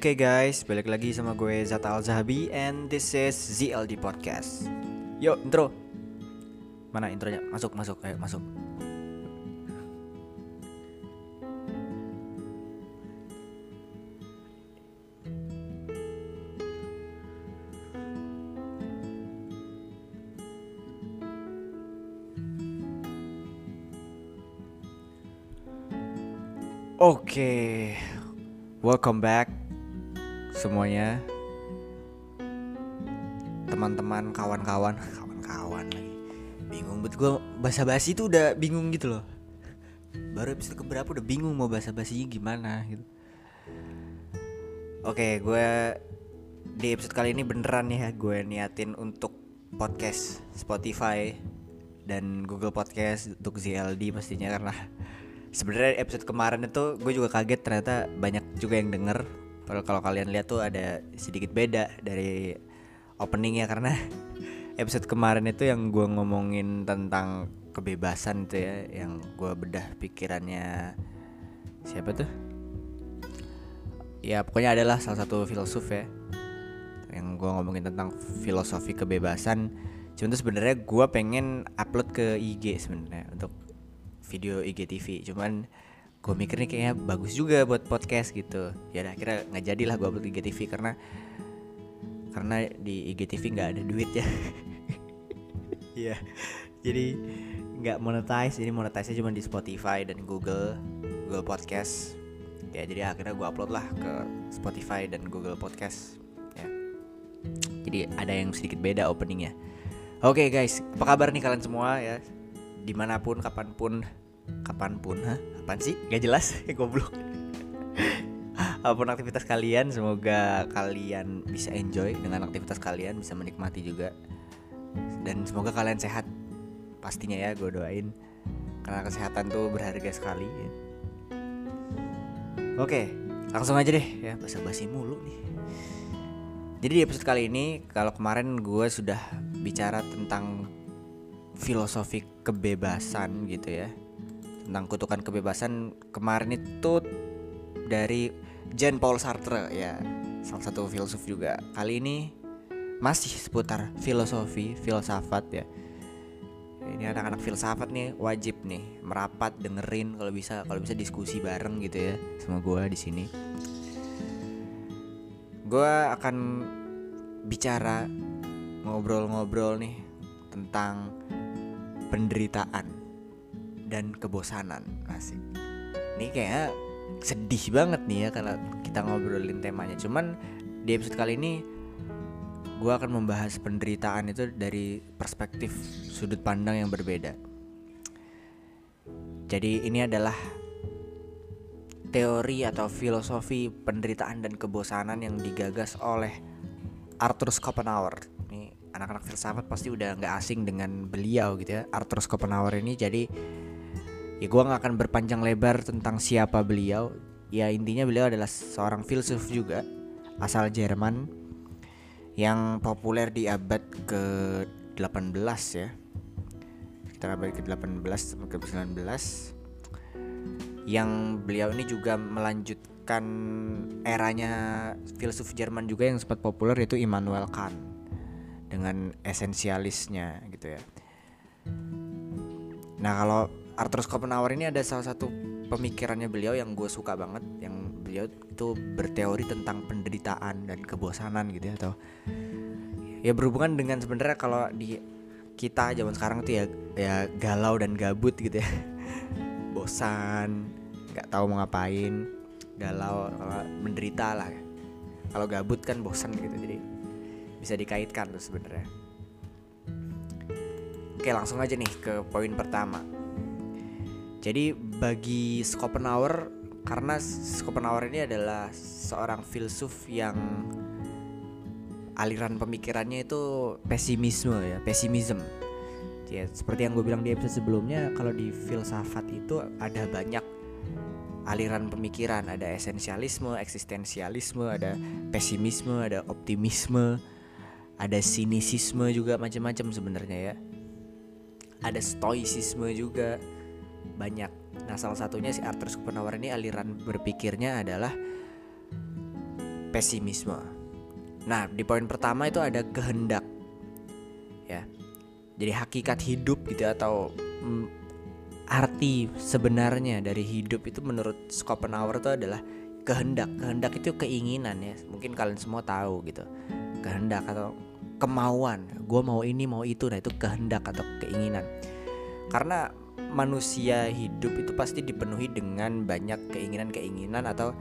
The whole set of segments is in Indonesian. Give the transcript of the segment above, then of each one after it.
Oke guys, balik lagi sama gue Zata Al Zahabi and this is ZLD Podcast. Yuk intro. Mana intronya? Masuk, masuk, ayo masuk. Oke, welcome back semuanya. Teman-teman kawan-kawan kawan-kawan lagi. Bingung bet gue bahasa basi tuh udah bingung gitu loh. Baru episode keberapa udah bingung mau bahasa basinya gimana gitu. Oke gue di episode kali ini beneran ya gue niatin untuk podcast Spotify dan Google Podcast untuk ZLD pastinya karena sebenarnya episode kemarin itu gue juga kaget ternyata banyak juga yang denger kalau kalau kalian lihat tuh ada sedikit beda dari openingnya karena episode kemarin itu yang gue ngomongin tentang kebebasan itu ya yang gue bedah pikirannya siapa tuh? Ya pokoknya adalah salah satu filsuf ya yang gue ngomongin tentang filosofi kebebasan. Cuman tuh sebenarnya gue pengen upload ke IG sebenarnya untuk video IGTV cuman gue mikir nih kayaknya bagus juga buat podcast gitu. Ya udah kira nggak jadilah gue upload IGTV karena karena di IGTV nggak ada duit ya. Iya jadi nggak monetize ini monetize cuma di Spotify dan Google Google Podcast. Ya jadi akhirnya gue upload lah ke Spotify dan Google Podcast. Ya. Jadi ada yang sedikit beda openingnya. Oke guys apa kabar nih kalian semua ya? Di mana pun kapan pun kapan pun hah? Apaan sih? Gak jelas goblok. Apa pun aktivitas kalian semoga kalian bisa enjoy dengan aktivitas kalian bisa menikmati juga. Dan semoga kalian sehat. Pastinya ya gue doain. Karena kesehatan tuh berharga sekali. Ya. oke langsung aja deh. Ya basa basi mulu nih. Jadi di episode kali ini kalau kemarin gue sudah bicara tentang filosofi kebebasan gitu ya tentang kutukan kebebasan kemarin itu dari Jean Paul Sartre ya. Salah satu filsuf juga. Kali ini masih seputar filosofi filsafat ya. Ini anak-anak filsafat nih wajib nih merapat dengerin kalau bisa kalau bisa diskusi bareng gitu ya sama gue di sini. Gue akan bicara ngobrol-ngobrol nih tentang penderitaan dan kebosanan. Asik. Ini kayak sedih banget nih ya kalau kita ngobrolin temanya. Cuman di episode kali ini gue akan membahas penderitaan itu dari perspektif sudut pandang yang berbeda. Jadi ini adalah teori atau filosofi penderitaan dan kebosanan yang digagas oleh Arthur Schopenhauer. Ini anak-anak filsafat pasti udah nggak asing dengan beliau gitu ya. Arthur Schopenhauer ini jadi ya gue nggak akan berpanjang lebar tentang siapa beliau. Ya intinya beliau adalah seorang filsuf juga asal Jerman yang populer di abad ke 18 ya. Sekitar abad ke 18 sampai ke 19 yang beliau ini juga melanjutkan eranya filsuf Jerman juga yang sempat populer yaitu Immanuel Kant dengan esensialisnya gitu ya. Nah kalau Arthur Schopenhauer ini ada salah satu pemikirannya beliau yang gue suka banget yang beliau itu berteori tentang penderitaan dan kebosanan gitu ya atau ya berhubungan dengan sebenarnya kalau di kita zaman sekarang tuh ya ya galau dan gabut gitu ya. Bosan nggak tahu mau ngapain galau menderita lah. Kalau gabut kan bosan gitu jadi bisa dikaitkan tuh sebenarnya. Oke langsung aja nih ke poin pertama jadi bagi Schopenhauer karena Schopenhauer ini adalah seorang filsuf yang aliran pemikirannya itu pesimisme ya, pesimism. Ya, seperti yang gue bilang di episode sebelumnya, kalau di filsafat itu ada banyak aliran pemikiran, ada esensialisme, eksistensialisme, ada pesimisme, ada optimisme, ada sinisisme juga macam-macam sebenarnya ya. Ada stoicisme juga banyak. Nah, salah satunya si Arthur Schopenhauer ini aliran berpikirnya adalah pesimisme. Nah, di poin pertama itu ada kehendak. Ya. Jadi hakikat hidup gitu ya, atau mm, arti sebenarnya dari hidup itu menurut Schopenhauer itu adalah kehendak. Kehendak itu keinginan ya. Mungkin kalian semua tahu gitu. Kehendak atau kemauan. Gue mau ini, mau itu. Nah, itu kehendak atau keinginan. Karena manusia hidup itu pasti dipenuhi dengan banyak keinginan-keinginan atau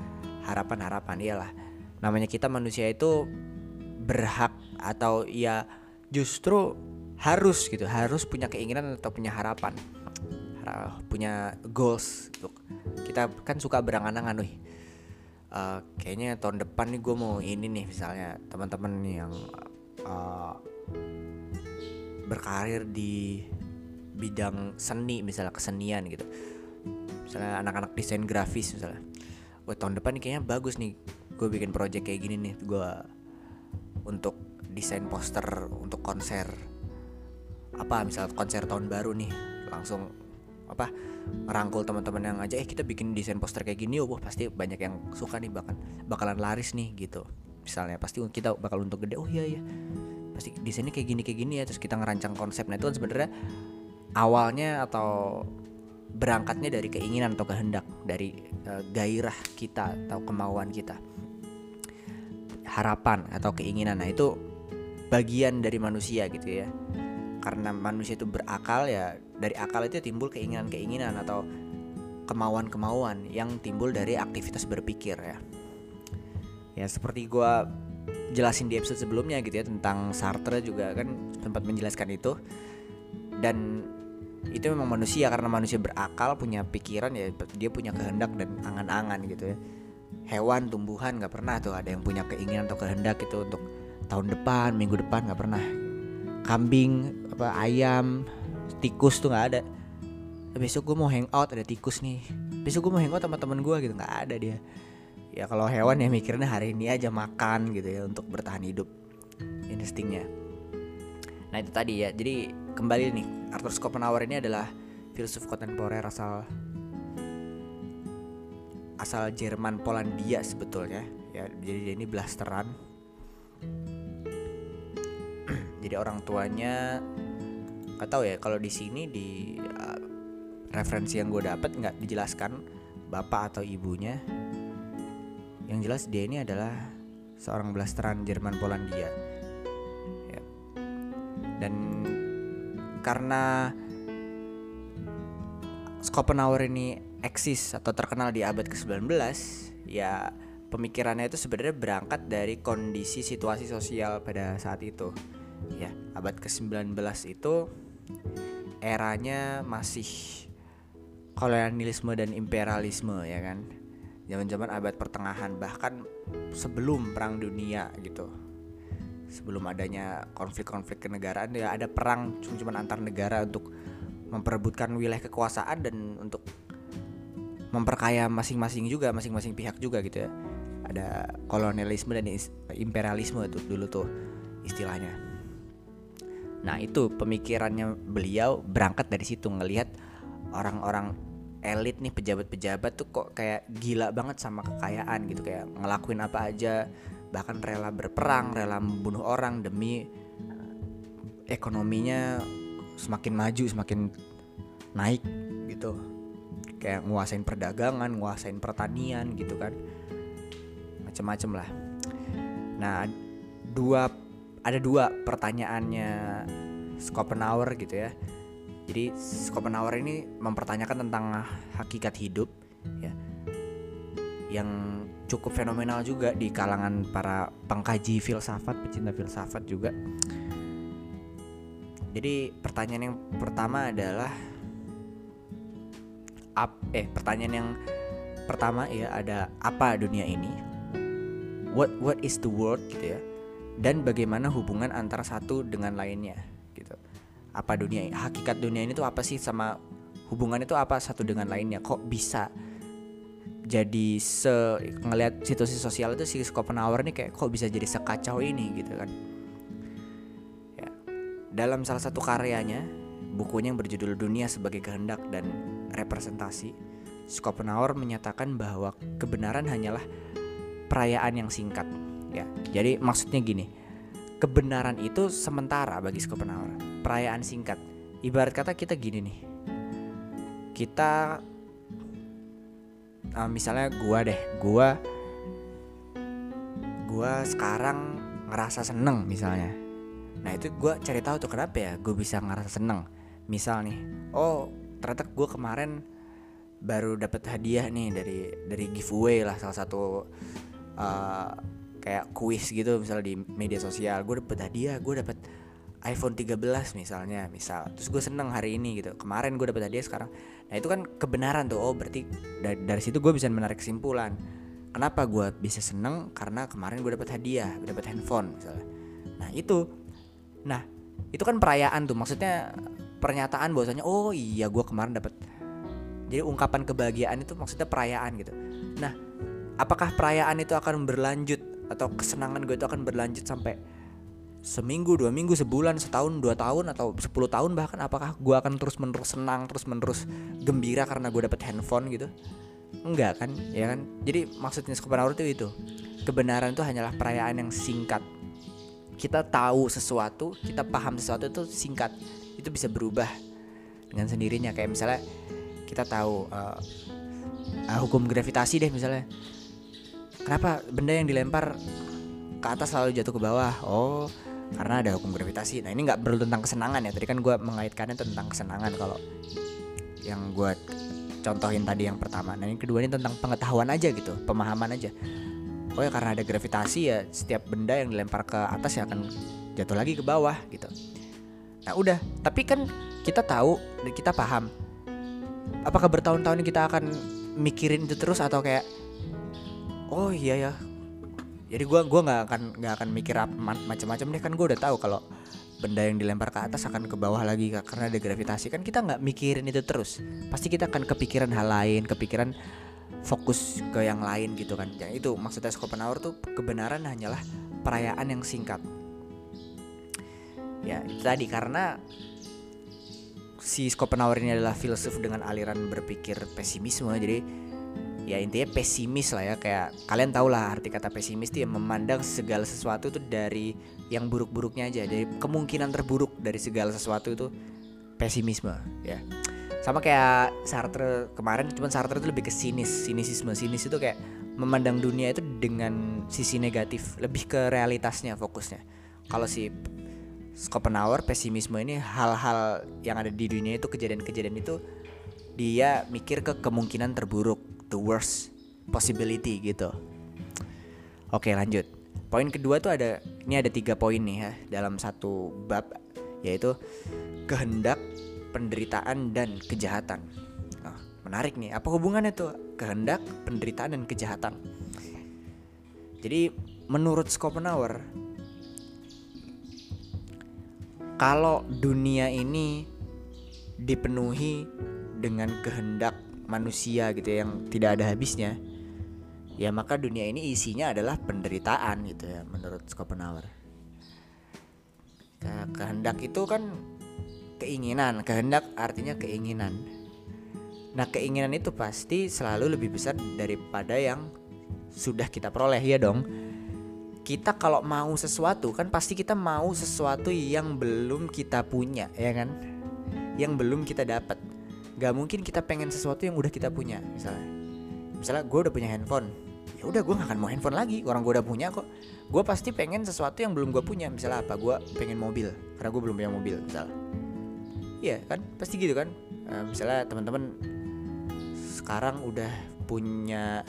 harapan-harapan iyalah. Namanya kita manusia itu berhak atau ya justru harus gitu harus punya keinginan atau punya harapan punya goals untuk kita kan suka berangan-angan nih uh, kayaknya tahun depan nih gue mau ini nih misalnya teman-teman yang uh, berkarir di bidang seni misalnya kesenian gitu. Misalnya anak-anak desain grafis misalnya. Wah tahun depan nih kayaknya bagus nih gue bikin project kayak gini nih gue untuk desain poster untuk konser. Apa misal konser tahun baru nih langsung apa merangkul teman-teman yang aja eh kita bikin desain poster kayak gini oh pasti banyak yang suka nih bahkan bakalan laris nih gitu. Misalnya pasti kita bakal untuk gede oh iya iya pasti desainnya kayak gini kayak gini ya terus kita ngerancang konsep. Nah itu kan sebenarnya awalnya atau berangkatnya dari keinginan atau kehendak dari uh, gairah kita atau kemauan kita harapan atau keinginan. Nah, itu bagian dari manusia gitu ya. Karena manusia itu berakal ya, dari akal itu timbul keinginan-keinginan atau kemauan-kemauan yang timbul dari aktivitas berpikir ya. Ya seperti gue jelasin di episode sebelumnya gitu ya tentang Sartre juga kan sempat menjelaskan itu dan itu memang manusia karena manusia berakal punya pikiran ya dia punya kehendak dan angan-angan gitu ya. Hewan tumbuhan nggak pernah tuh ada yang punya keinginan atau kehendak itu untuk tahun depan minggu depan nggak pernah. Kambing apa ayam tikus tuh nggak ada. Besok gue mau hangout ada tikus nih. Besok gue mau hangout sama temen gue gitu nggak ada dia. Ya kalau hewan ya mikirnya hari ini aja makan gitu ya untuk bertahan hidup. Instingnya nah itu tadi ya. Jadi kembali nih Arthur Schopenhauer ini adalah filsuf kontemporer asal asal Jerman Polandia sebetulnya. Ya jadi dia ini blasteran. Jadi orang tuanya nggak tahu ya kalau di sini di uh, referensi yang gue dapat nggak dijelaskan bapak atau ibunya. Yang jelas dia ini adalah seorang blasteran Jerman Polandia. Dan karena Schopenhauer ini eksis atau terkenal di abad ke-19 ya pemikirannya itu sebenarnya berangkat dari kondisi situasi sosial pada saat itu. Ya abad ke-19 itu eranya masih kolonialisme dan imperialisme ya kan? Zaman-zaman abad pertengahan bahkan sebelum perang dunia gitu sebelum adanya konflik-konflik kenegaraan ya ada perang cuma-cuma antar negara untuk memperebutkan wilayah kekuasaan dan untuk memperkaya masing-masing juga masing-masing pihak juga gitu ya. Ada kolonialisme dan imperialisme itu dulu tuh istilahnya. Nah itu pemikirannya beliau berangkat dari situ ngelihat orang-orang elit nih pejabat-pejabat tuh kok kayak gila banget sama kekayaan gitu kayak ngelakuin apa aja bahkan rela berperang rela membunuh orang demi ekonominya semakin maju semakin naik gitu kayak nguasain perdagangan, nguasain pertanian gitu kan. Macem-macem lah. Nah, dua ada dua pertanyaannya Schopenhauer gitu ya. Jadi Schopenhauer ini mempertanyakan tentang hakikat hidup ya. Yang cukup fenomenal juga di kalangan para pengkaji filsafat, pecinta filsafat juga. Jadi pertanyaan yang pertama adalah ap, eh pertanyaan yang pertama ya ada apa dunia ini? What what is the world gitu ya? Dan bagaimana hubungan antara satu dengan lainnya gitu. Apa dunia hakikat dunia ini tuh apa sih? Sama hubungan itu apa satu dengan lainnya? Kok bisa jadi se ngelihat situasi sosial itu si Schopenhauer nih kayak kok bisa jadi sekacau ini? Gitu kan. Ya. Dalam salah satu karyanya bukunya yang berjudul Dunia sebagai Kehendak dan Representasi, Schopenhauer menyatakan bahwa kebenaran hanyalah perayaan yang singkat. Ya. Jadi maksudnya gini kebenaran itu sementara bagi Schopenhauer perayaan singkat. Ibarat kata kita gini nih kita uh, misalnya gua deh gua gua sekarang ngerasa seneng misalnya. Nah itu gua cari tahu tuh kenapa ya gue bisa ngerasa seneng. Misal nih oh ternyata gue kemarin baru dapat hadiah nih dari dari giveaway lah salah satu uh, kayak kuis gitu misalnya di media sosial. Gue dapet hadiah gue dapet iPhone 13 misalnya misal. Terus gue seneng hari ini gitu. Kemarin gue dapet hadiah sekarang. Nah itu kan kebenaran tuh. Oh berarti dari, dari situ gue bisa menarik kesimpulan. Kenapa gue bisa seneng? Karena kemarin gue dapet hadiah dapet handphone misalnya. Nah itu. Nah itu kan perayaan tuh. Maksudnya pernyataan bahwasanya oh iya gue kemarin dapet. Jadi ungkapan kebahagiaan itu maksudnya perayaan gitu. Nah apakah perayaan itu akan berlanjut atau kesenangan gue itu akan berlanjut sampai seminggu dua minggu sebulan setahun dua tahun atau sepuluh tahun bahkan apakah gue akan terus menerus senang terus menerus gembira karena gue dapet handphone gitu? Enggak kan ya kan? Jadi maksudnya Schopenhauer itu itu. Kebenaran itu hanyalah perayaan yang singkat. Kita tahu sesuatu kita paham sesuatu itu singkat. Itu bisa berubah dengan sendirinya. Kayak misalnya kita tahu uh, uh, hukum gravitasi deh misalnya. Kenapa benda yang dilempar ke atas selalu jatuh ke bawah? Oh karena ada hukum gravitasi. Nah ini nggak perlu tentang kesenangan ya. Tadi kan gue mengaitkannya tentang kesenangan kalau yang gue contohin tadi yang pertama. Nah yang kedua ini tentang pengetahuan aja gitu pemahaman aja. Oh ya karena ada gravitasi ya setiap benda yang dilempar ke atas ya akan jatuh lagi ke bawah gitu. Nah udah. Tapi kan kita tahu dan kita paham. Apakah bertahun-tahun kita akan mikirin itu terus atau kayak oh iya ya jadi gue gua nggak akan nggak akan mikir macam-macam deh. Kan gue udah tahu kalau benda yang dilempar ke atas akan ke bawah lagi karena ada gravitasi. Kan kita nggak mikirin itu terus. Pasti kita akan kepikiran hal lain kepikiran fokus ke yang lain gitu kan. Yang itu maksudnya Schopenhauer tuh kebenaran hanyalah perayaan yang singkat. Ya itu tadi. Karena si Schopenhauer ini adalah filsuf dengan aliran berpikir pesimisme. Jadi ya intinya pesimis lah ya kayak kalian tau lah arti kata pesimis itu ya memandang segala sesuatu itu dari yang buruk-buruknya aja dari kemungkinan terburuk dari segala sesuatu itu pesimisme ya. Sama kayak Sartre kemarin cuman Sartre itu lebih ke sinis sinisisme. Sinis itu kayak memandang dunia itu dengan sisi negatif lebih ke realitasnya fokusnya. Kalau si Schopenhauer pesimisme ini hal-hal yang ada di dunia itu kejadian-kejadian itu dia mikir ke kemungkinan terburuk the worst possibility gitu. Oke lanjut. Poin kedua tuh ada ini ada tiga poin nih ya dalam satu bab yaitu kehendak, penderitaan dan kejahatan. Nah, menarik nih. Apa hubungannya tuh kehendak, penderitaan dan kejahatan? Jadi menurut Schopenhauer kalau dunia ini dipenuhi dengan kehendak manusia gitu ya, yang tidak ada habisnya ya maka dunia ini isinya adalah penderitaan gitu ya menurut Schopenhauer. Kehendak itu kan keinginan kehendak artinya keinginan. Nah keinginan itu pasti selalu lebih besar daripada yang sudah kita peroleh ya dong. Kita kalau mau sesuatu kan pasti kita mau sesuatu yang belum kita punya ya kan? Yang belum kita dapat Gak mungkin kita pengen sesuatu yang udah kita punya misalnya. Misalnya gue udah punya handphone. Ya udah gue gak akan mau handphone lagi. Orang gue udah punya kok. Gue pasti pengen sesuatu yang belum gue punya. Misalnya apa? Gue pengen mobil. Karena gue belum punya mobil misalnya iya kan? Pasti gitu kan? Uh, misalnya teman-teman sekarang udah punya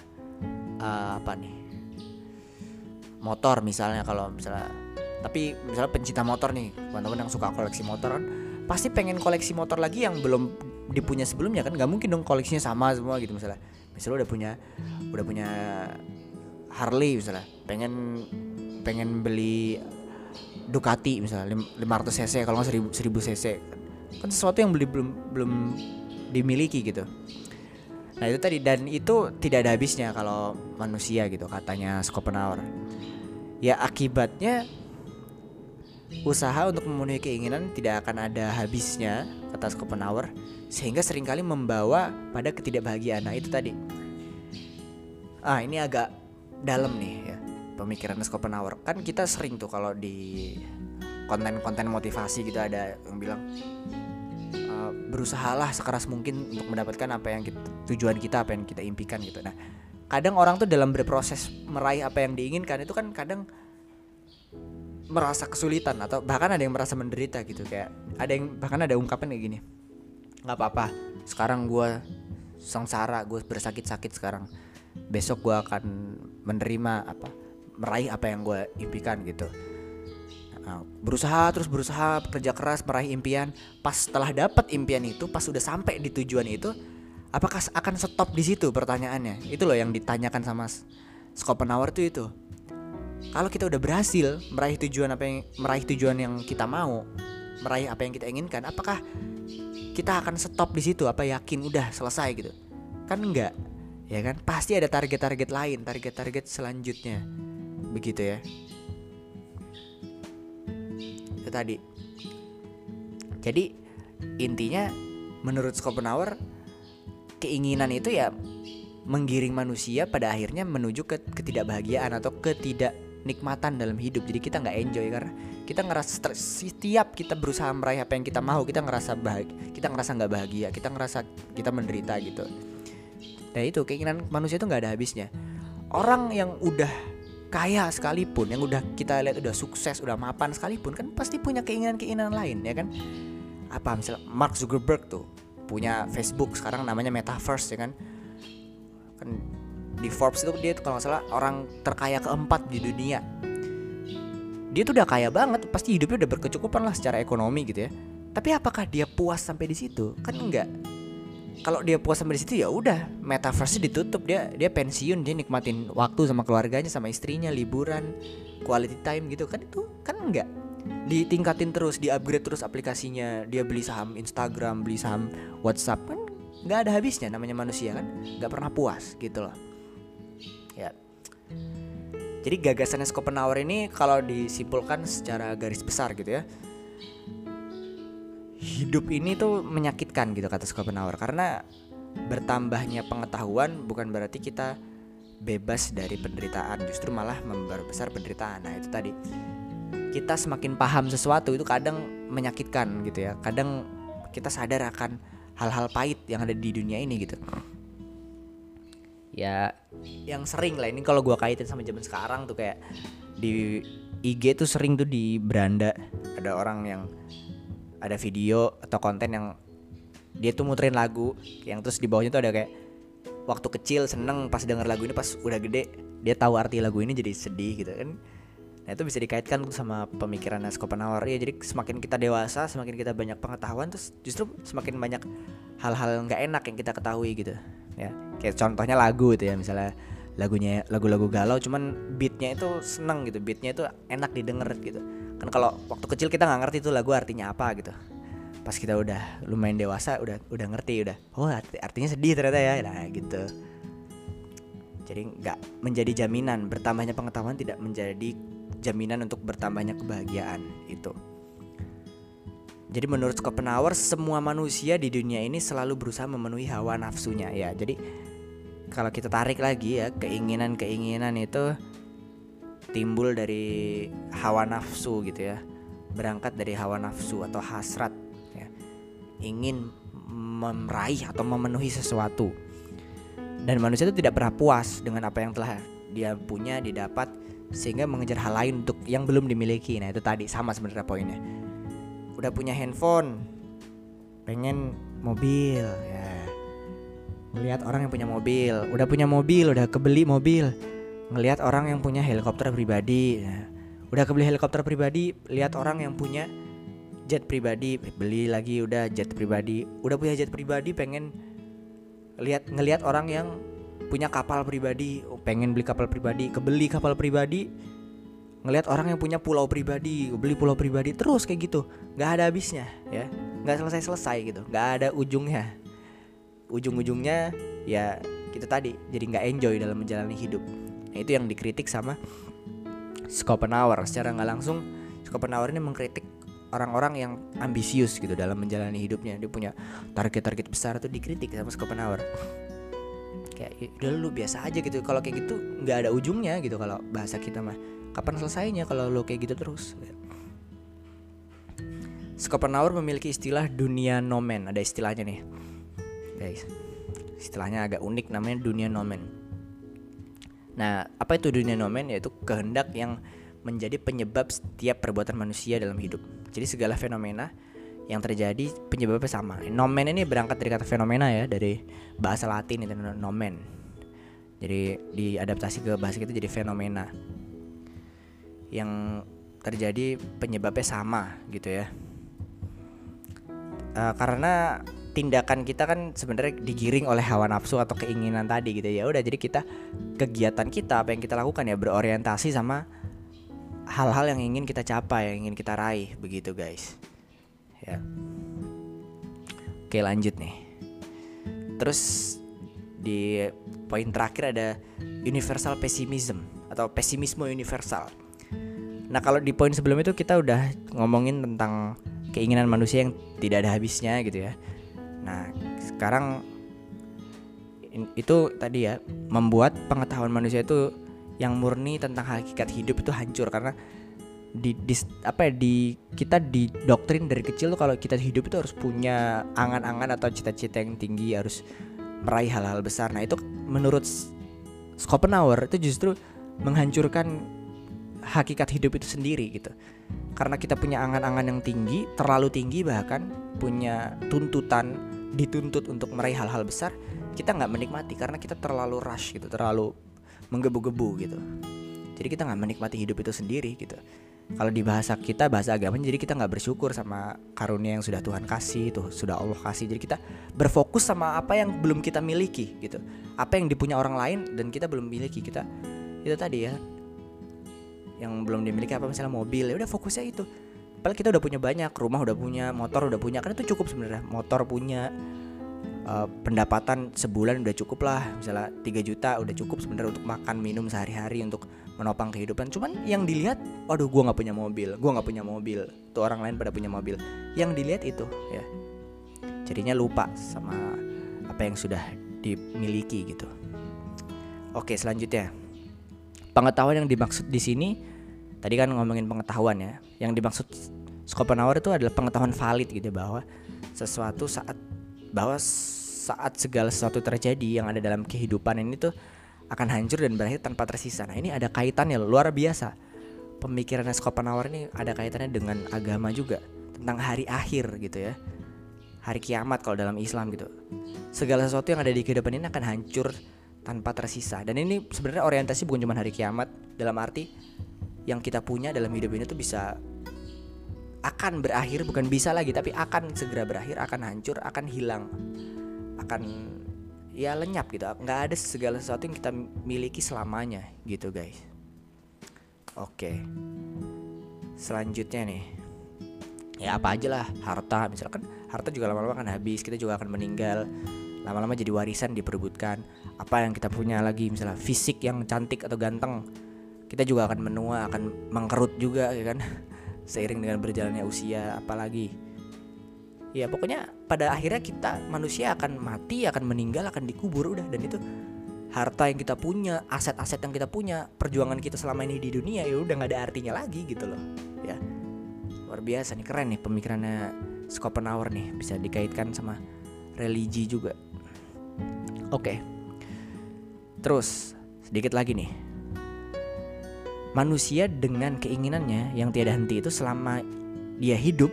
uh, apa nih? Motor misalnya kalau misalnya tapi misalnya pencinta motor nih teman-teman yang suka koleksi motor kan pasti pengen koleksi motor lagi yang belum dipunya sebelumnya kan nggak mungkin dong koleksinya sama semua gitu misalnya. Misalnya udah punya udah punya Harley misalnya pengen pengen beli Ducati misalnya 500 cc kalau nggak 1000 1000 cc. Kan sesuatu yang beli belum belum dimiliki gitu. Nah itu tadi dan itu tidak ada habisnya kalau manusia gitu katanya Schopenhauer. Ya akibatnya usaha untuk memenuhi keinginan tidak akan ada habisnya kata Schopenhauer sehingga sering kali membawa pada ketidakbahagiaan. Nah, itu tadi. Ah, ini agak dalam nih ya pemikiran Schopenhauer kan kita sering tuh kalau di konten-konten motivasi gitu ada yang bilang uh, berusahalah sekeras mungkin untuk mendapatkan apa yang kita, tujuan kita apa yang kita impikan gitu nah kadang orang tuh dalam berproses meraih apa yang diinginkan itu kan kadang merasa kesulitan atau bahkan ada yang merasa menderita gitu kayak ada yang bahkan ada ungkapan kayak gini nggak apa-apa sekarang gue sengsara gue bersakit-sakit sekarang. Besok gue akan menerima apa meraih apa yang gue impikan gitu. Nah, berusaha terus berusaha kerja keras meraih impian. Pas setelah dapat impian itu pas sudah sampai di tujuan itu apakah akan stop di situ pertanyaannya? Itu loh yang ditanyakan sama Schopenhauer tuh itu kalau kita udah berhasil meraih tujuan apa yang meraih tujuan yang kita mau meraih apa yang kita inginkan apakah kita akan stop di situ? Apa yakin udah selesai gitu? Kan enggak ya kan? Pasti ada target-target lain target-target selanjutnya. Begitu ya. Itu tadi. Jadi intinya menurut Schopenhauer keinginan itu ya menggiring manusia pada akhirnya menuju ke ketidakbahagiaan atau ketidak nikmatan dalam hidup. Jadi kita nggak enjoy karena kita ngerasa setiap kita berusaha meraih apa yang kita mau kita ngerasa bahagia kita ngerasa nggak bahagia kita ngerasa kita menderita gitu. Nah itu keinginan manusia itu nggak ada habisnya. Orang yang udah kaya sekalipun yang udah kita lihat udah sukses udah mapan sekalipun kan pasti punya keinginan-keinginan lain ya kan? Apa misalnya Mark Zuckerberg tuh punya Facebook sekarang namanya Metaverse ya kan? Kan di Forbes itu dia kalau nggak salah orang terkaya keempat di dunia. Dia tuh udah kaya banget pasti hidupnya udah berkecukupan lah secara ekonomi gitu ya. Tapi apakah dia puas sampai di situ? Kan enggak. Kalau dia puas sampai di situ ya udah metaverse ditutup. Dia dia pensiun dia nikmatin waktu sama keluarganya sama istrinya liburan quality time gitu. Kan itu kan enggak. Ditingkatin terus di upgrade terus aplikasinya. Dia beli saham Instagram beli saham WhatsApp. Kan nggak ada habisnya namanya manusia kan. Nggak pernah puas gitu loh jadi gagasannya Schopenhauer ini kalau disimpulkan secara garis besar gitu ya hidup ini tuh menyakitkan gitu kata Schopenhauer karena bertambahnya pengetahuan bukan berarti kita bebas dari penderitaan justru malah memperbesar penderitaan. Nah itu tadi. Kita semakin paham sesuatu itu kadang menyakitkan gitu ya. Kadang kita sadar akan hal-hal pahit yang ada di dunia ini gitu ya. Yang sering lah ini kalau gua kaitin sama zaman sekarang tuh kayak di IG tuh sering tuh di beranda. Ada orang yang ada video atau konten yang dia tuh muterin lagu yang terus di bawahnya tuh ada kayak waktu kecil seneng pas denger lagu ini pas udah gede dia tahu arti lagu ini jadi sedih gitu kan. Nah itu bisa dikaitkan sama pemikiran Schopenhauer ya jadi semakin kita dewasa semakin kita banyak pengetahuan terus justru semakin banyak hal-hal nggak enak yang kita ketahui gitu ya. Kayak contohnya lagu itu ya misalnya lagunya lagu-lagu galau cuman beatnya itu seneng gitu beatnya itu enak didengar gitu. Kan kalau waktu kecil kita nggak ngerti tuh lagu artinya apa gitu. Pas kita udah lumayan dewasa udah udah ngerti udah oh arti, artinya sedih ternyata ya. Nah gitu. Jadi nggak menjadi jaminan bertambahnya pengetahuan tidak menjadi jaminan untuk bertambahnya kebahagiaan itu jadi menurut Schopenhauer semua manusia di dunia ini selalu berusaha memenuhi hawa nafsunya ya. Jadi kalau kita tarik lagi ya keinginan-keinginan itu timbul dari hawa nafsu gitu ya. Berangkat dari hawa nafsu atau hasrat ya. Ingin meraih atau memenuhi sesuatu. Dan manusia itu tidak pernah puas dengan apa yang telah dia punya, didapat sehingga mengejar hal lain untuk yang belum dimiliki. Nah, itu tadi sama sebenarnya poinnya udah punya handphone. Pengen mobil ya. Ngelihat orang yang punya mobil. Udah punya mobil udah kebeli mobil. Ngelihat orang yang punya helikopter pribadi ya. udah kebeli helikopter pribadi lihat orang yang punya jet pribadi. Beli lagi udah jet pribadi. Udah punya jet pribadi pengen lihat ngelihat orang yang punya kapal pribadi. Pengen beli kapal pribadi. Kebeli kapal pribadi ngelihat orang yang punya pulau pribadi beli pulau pribadi terus kayak gitu. Nggak ada habisnya ya. Nggak selesai selesai gitu nggak ada ujungnya. Ujung ujungnya ya kita tadi jadi nggak enjoy dalam menjalani hidup. Nah, itu yang dikritik sama Schopenhauer. Secara nggak langsung Schopenhauer ini mengkritik orang-orang yang ambisius gitu dalam menjalani hidupnya. Dia punya target-target besar itu dikritik sama Schopenhauer. Kayak "Ya udah lu biasa aja gitu. Kalau kayak gitu nggak ada ujungnya gitu kalau bahasa kita mah kapan selesainya kalau lo kayak gitu terus? Schopenhauer memiliki istilah dunia nomen. Ada istilahnya nih. Guys istilahnya agak unik namanya dunia nomen. Nah apa itu dunia nomen? Yaitu kehendak yang menjadi penyebab setiap perbuatan manusia dalam hidup. Jadi segala fenomena yang terjadi penyebabnya sama. Nomen ini berangkat dari kata fenomena ya dari bahasa latin itu nomen. Jadi diadaptasi ke bahasa kita jadi fenomena yang terjadi penyebabnya sama gitu ya. Uh, karena tindakan kita kan sebenarnya digiring oleh hawa nafsu atau keinginan tadi gitu ya. Udah jadi kita kegiatan kita apa yang kita lakukan ya berorientasi sama hal-hal yang ingin kita capai yang ingin kita raih begitu guys. Ya. Oke lanjut nih. Terus di poin terakhir ada universal pessimism atau pesimisme universal nah kalau di poin sebelum itu kita udah ngomongin tentang keinginan manusia yang tidak ada habisnya gitu ya nah sekarang itu tadi ya membuat pengetahuan manusia itu yang murni tentang hakikat hidup itu hancur karena di, di apa ya di kita didoktrin dari kecil tuh kalau kita hidup itu harus punya angan-angan atau cita-cita yang tinggi harus meraih hal-hal besar. Nah, itu menurut Schopenhauer itu justru menghancurkan hakikat hidup itu sendiri gitu. Karena kita punya angan-angan yang tinggi, terlalu tinggi bahkan punya tuntutan dituntut untuk meraih hal-hal besar, kita nggak menikmati karena kita terlalu rush gitu, terlalu menggebu-gebu gitu. Jadi kita nggak menikmati hidup itu sendiri gitu kalau di bahasa kita bahasa agama jadi kita nggak bersyukur sama karunia yang sudah Tuhan kasih tuh sudah Allah kasih jadi kita berfokus sama apa yang belum kita miliki gitu apa yang dipunya orang lain dan kita belum miliki kita itu tadi ya yang belum dimiliki apa misalnya mobil ya udah fokusnya itu. Padahal kita udah punya banyak rumah udah punya motor udah punya kan itu cukup sebenarnya. Motor punya uh, pendapatan sebulan udah cukup lah. Misalnya 3 juta udah cukup sebenarnya untuk makan minum sehari-hari untuk menopang kehidupan. Cuman yang dilihat waduh gue nggak punya mobil gue nggak punya mobil. Tuh orang lain pada punya mobil. Yang dilihat itu ya. Jadinya lupa sama apa yang sudah dimiliki gitu. Oke selanjutnya. Pengetahuan yang dimaksud di sini tadi kan ngomongin pengetahuan ya yang dimaksud Schopenhauer itu adalah pengetahuan valid gitu bahwa sesuatu saat bahwa saat segala sesuatu terjadi yang ada dalam kehidupan ini tuh akan hancur dan berakhir tanpa tersisa. Nah, ini ada kaitannya luar biasa. Pemikiran Schopenhauer ini ada kaitannya dengan agama juga tentang hari akhir gitu ya. Hari kiamat kalau dalam Islam gitu. Segala sesuatu yang ada di kehidupan ini akan hancur tanpa tersisa. Dan ini sebenarnya orientasi bukan cuma hari kiamat dalam arti yang kita punya dalam hidup ini tuh bisa akan berakhir bukan bisa lagi tapi akan segera berakhir akan hancur akan hilang akan ya lenyap gitu. Nggak ada segala sesuatu yang kita miliki selamanya gitu guys. Oke. Selanjutnya nih. Ya apa aja lah harta. Misalkan harta juga lama-lama akan habis kita juga akan meninggal. Lama-lama jadi warisan diperebutkan. Apa yang kita punya lagi? Misalnya fisik yang cantik atau ganteng kita juga akan menua akan mengkerut juga ya kan? Seiring dengan berjalannya usia apalagi. Ya pokoknya pada akhirnya kita manusia akan mati akan meninggal akan dikubur udah. Dan itu harta yang kita punya aset-aset yang kita punya perjuangan kita selama ini di dunia ya udah nggak ada artinya lagi gitu loh ya. Luar biasa nih keren nih pemikirannya Schopenhauer nih bisa dikaitkan sama religi juga. Oke. Terus sedikit lagi nih manusia dengan keinginannya yang tiada henti itu selama dia hidup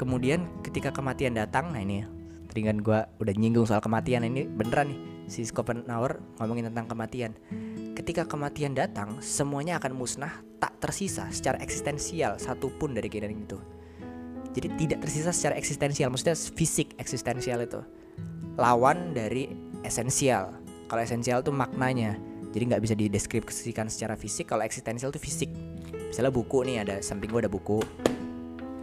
kemudian ketika kematian datang nah ini tadi kan gue udah nyinggung soal kematian ini beneran nih si Schopenhauer ngomongin tentang kematian. Ketika kematian datang semuanya akan musnah tak tersisa secara eksistensial satupun dari keinginan itu. Jadi tidak tersisa secara eksistensial maksudnya fisik eksistensial itu. Lawan dari esensial. Kalau esensial tuh maknanya jadi nggak bisa dideskripsikan secara fisik kalau eksistensial tuh fisik. Misalnya buku nih ada samping gue ada buku.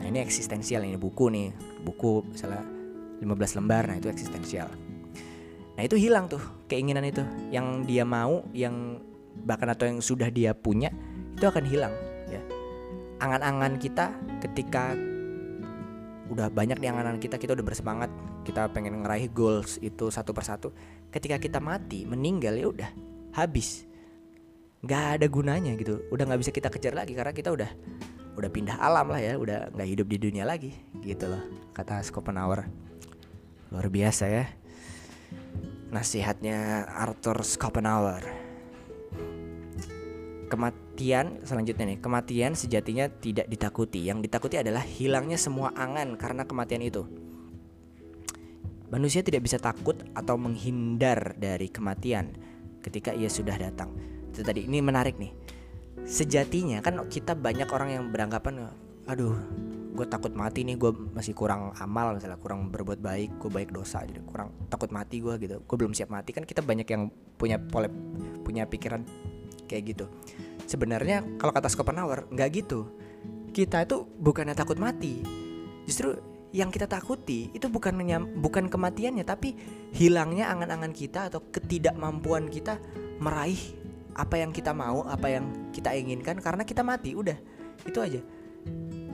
Nah ini eksistensial ini buku nih. Buku misalnya 15 lembar Nah itu eksistensial. Nah itu hilang tuh keinginan itu. Yang dia mau Yang bahkan atau yang sudah dia punya Itu akan hilang ya. Angan-angan kita ketika Udah banyak di angan-angan kita Kita udah bersemangat kita pengen ngeraih goals itu satu persatu. Ketika kita mati meninggal ya udah habis. Nggak ada gunanya gitu. Udah nggak bisa kita kejar lagi karena kita udah udah pindah alam lah ya. Udah nggak hidup di dunia lagi gitu loh kata Schopenhauer. Luar biasa ya. Nasihatnya Arthur Schopenhauer. Kematian selanjutnya nih. Kematian sejatinya tidak ditakuti. Yang ditakuti adalah hilangnya semua angan karena kematian itu. Manusia tidak bisa takut atau menghindar dari kematian ketika ia sudah datang. Itu tadi ini menarik nih. Sejatinya kan kita banyak orang yang beranggapan aduh gue takut mati nih gue masih kurang amal misalnya kurang berbuat baik gue baik dosa jadi kurang takut mati gue gitu. Gue belum siap mati kan kita banyak yang punya pole punya pikiran kayak gitu. Sebenarnya kalau kata Schopenhauer nggak gitu. Kita itu bukannya takut mati. Justru yang kita takuti itu bukan bukan kematiannya tapi hilangnya angan-angan kita atau ketidakmampuan kita meraih apa yang kita mau apa yang kita inginkan. Karena kita mati udah itu aja.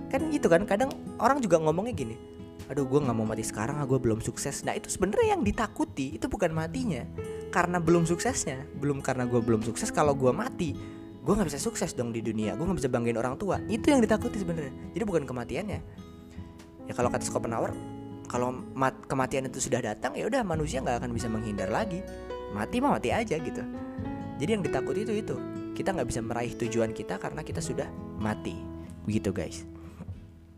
Kan gitu kan kadang orang juga ngomongnya gini aduh gue nggak mau mati sekarang gue belum sukses. Nah itu sebenarnya yang ditakuti itu bukan matinya. Karena belum suksesnya belum karena gue belum sukses kalau gue mati gue nggak bisa sukses dong di dunia gue nggak bisa banggain orang tua. Itu yang ditakuti sebenarnya. Jadi bukan kematiannya ya kalau kata Schopenhauer kalau mat kematian itu sudah datang ya udah manusia nggak akan bisa menghindar lagi. Mati mah mati aja gitu. Jadi yang ditakuti itu itu. Kita nggak bisa meraih tujuan kita karena kita sudah mati. Begitu guys.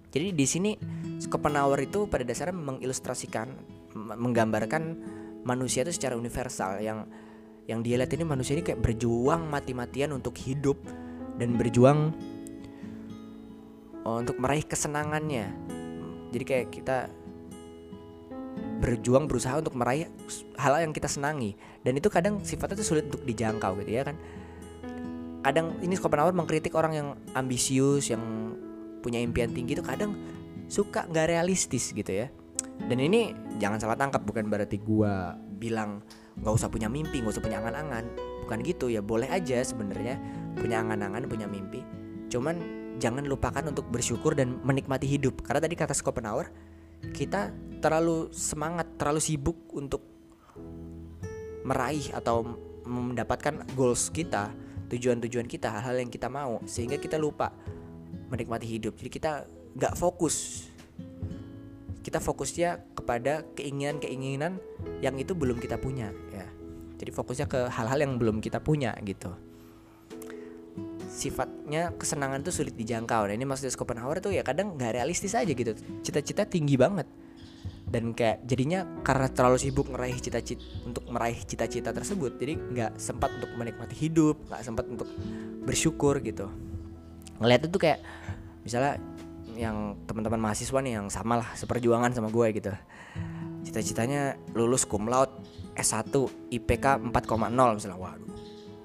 Jadi di sini Schopenhauer itu pada dasarnya mengilustrasikan menggambarkan manusia itu secara universal. Yang yang dia lihat ini manusia ini kayak berjuang mati-matian untuk hidup dan berjuang oh, untuk meraih kesenangannya. Jadi kayak kita berjuang berusaha untuk meraih hal yang kita senangi. Dan itu kadang sifatnya itu sulit untuk dijangkau gitu ya kan. Kadang ini Schopenhauer mengkritik orang yang ambisius yang punya impian tinggi itu kadang suka nggak realistis gitu ya. Dan ini jangan salah tangkap bukan berarti gua bilang nggak usah punya mimpi nggak usah punya angan-angan. Bukan gitu ya boleh aja sebenarnya punya angan-angan punya mimpi. Cuman jangan lupakan untuk bersyukur dan menikmati hidup. Karena tadi kata Schopenhauer kita terlalu semangat terlalu sibuk untuk meraih atau mendapatkan goals kita tujuan-tujuan kita hal-hal yang kita mau sehingga kita lupa menikmati hidup. Jadi kita nggak fokus. Kita fokusnya kepada keinginan-keinginan yang itu belum kita punya ya. Jadi fokusnya ke hal-hal yang belum kita punya gitu sifatnya kesenangan tuh sulit dijangkau. Nah ini maksudnya Schopenhauer tuh ya kadang nggak realistis aja gitu. Cita-cita tinggi banget. Dan kayak jadinya karena terlalu sibuk meraih cita-cita untuk meraih cita-cita tersebut jadi nggak sempat untuk menikmati hidup nggak sempat untuk bersyukur gitu. Ngeliat itu kayak misalnya yang teman-teman mahasiswa nih yang sama lah seperjuangan sama gue gitu. Cita-citanya lulus cum laude S1 IPK 4,0 misalnya. Waduh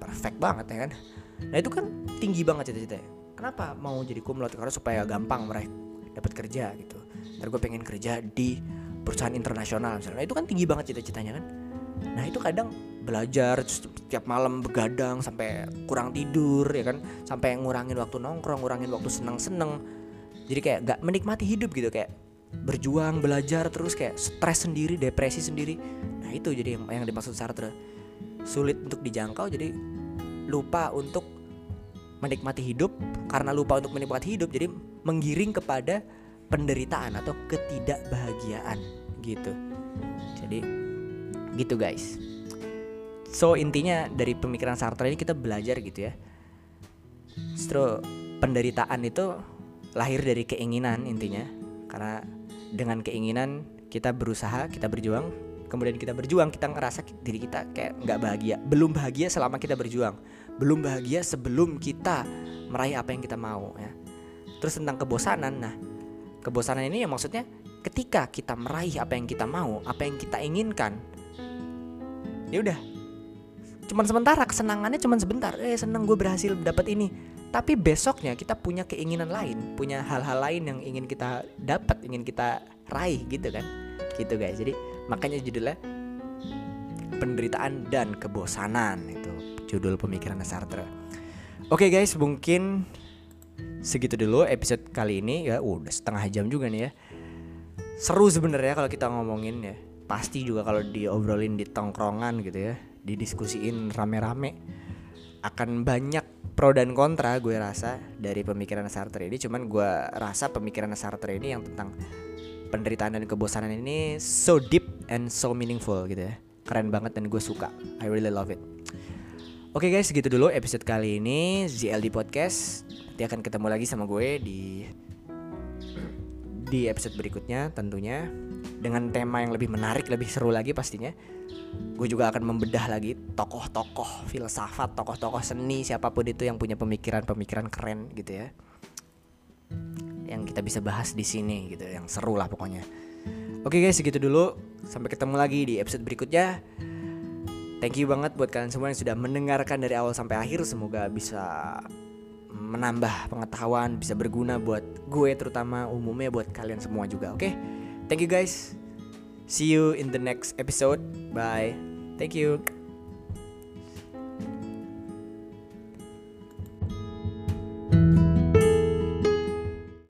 perfect banget ya kan nah itu kan tinggi banget cita-citanya. Kenapa mau jadi laude? Karena supaya gampang meraih dapat kerja gitu. Ntar gue pengen kerja di perusahaan internasional misalnya. Nah, itu kan tinggi banget cita-citanya kan? Nah itu kadang belajar setiap malam begadang sampai kurang tidur ya kan? Sampai ngurangin waktu nongkrong ngurangin waktu seneng-seneng. Jadi kayak gak menikmati hidup gitu. Kayak berjuang belajar terus kayak stres sendiri depresi sendiri. Nah itu jadi yang, yang dimaksud Sartre sulit untuk dijangkau jadi lupa untuk menikmati hidup. Karena lupa untuk menikmati hidup jadi menggiring kepada penderitaan atau ketidakbahagiaan gitu. Jadi gitu guys. So intinya dari pemikiran Sartre ini kita belajar gitu ya. Justru penderitaan itu lahir dari keinginan intinya. Karena dengan keinginan kita berusaha kita berjuang kemudian kita berjuang kita ngerasa diri kita kayak nggak bahagia. Belum bahagia selama kita berjuang. Belum bahagia sebelum kita meraih apa yang kita mau ya. Terus tentang kebosanan nah kebosanan ini ya maksudnya ketika kita meraih apa yang kita mau apa yang kita inginkan ya udah. Cuman sementara kesenangannya cuman sebentar. Eh seneng gue berhasil dapat ini. Tapi besoknya kita punya keinginan lain punya hal-hal lain yang ingin kita dapat ingin kita raih gitu kan. Gitu guys. Jadi makanya judulnya penderitaan dan kebosanan itu judul pemikiran Sartre. Oke guys mungkin segitu dulu episode kali ini. Ya udah setengah jam juga nih ya. Seru sebenarnya kalau kita ngomongin ya. Pasti juga kalau diobrolin di tongkrongan gitu ya didiskusiin rame-rame akan banyak pro dan kontra gue rasa dari pemikiran Sartre ini. Cuman gue rasa pemikiran Sartre ini yang tentang penderitaan dan kebosanan ini so deep and so meaningful gitu ya keren banget dan gue suka I really love it Oke guys, segitu dulu episode kali ini ZLD Podcast. Nanti akan ketemu lagi sama gue di di episode berikutnya tentunya dengan tema yang lebih menarik, lebih seru lagi pastinya. Gue juga akan membedah lagi tokoh-tokoh filsafat, tokoh-tokoh seni siapa pun itu yang punya pemikiran-pemikiran keren gitu ya yang kita bisa bahas di sini gitu yang seru lah pokoknya. Oke guys segitu dulu. Sampai ketemu lagi di episode berikutnya. Thank you banget buat kalian semua yang sudah mendengarkan dari awal sampai akhir. Semoga bisa menambah pengetahuan bisa berguna buat gue terutama umumnya buat kalian semua juga oke? Okay? thank you guys. See you in the next episode. Bye. Thank you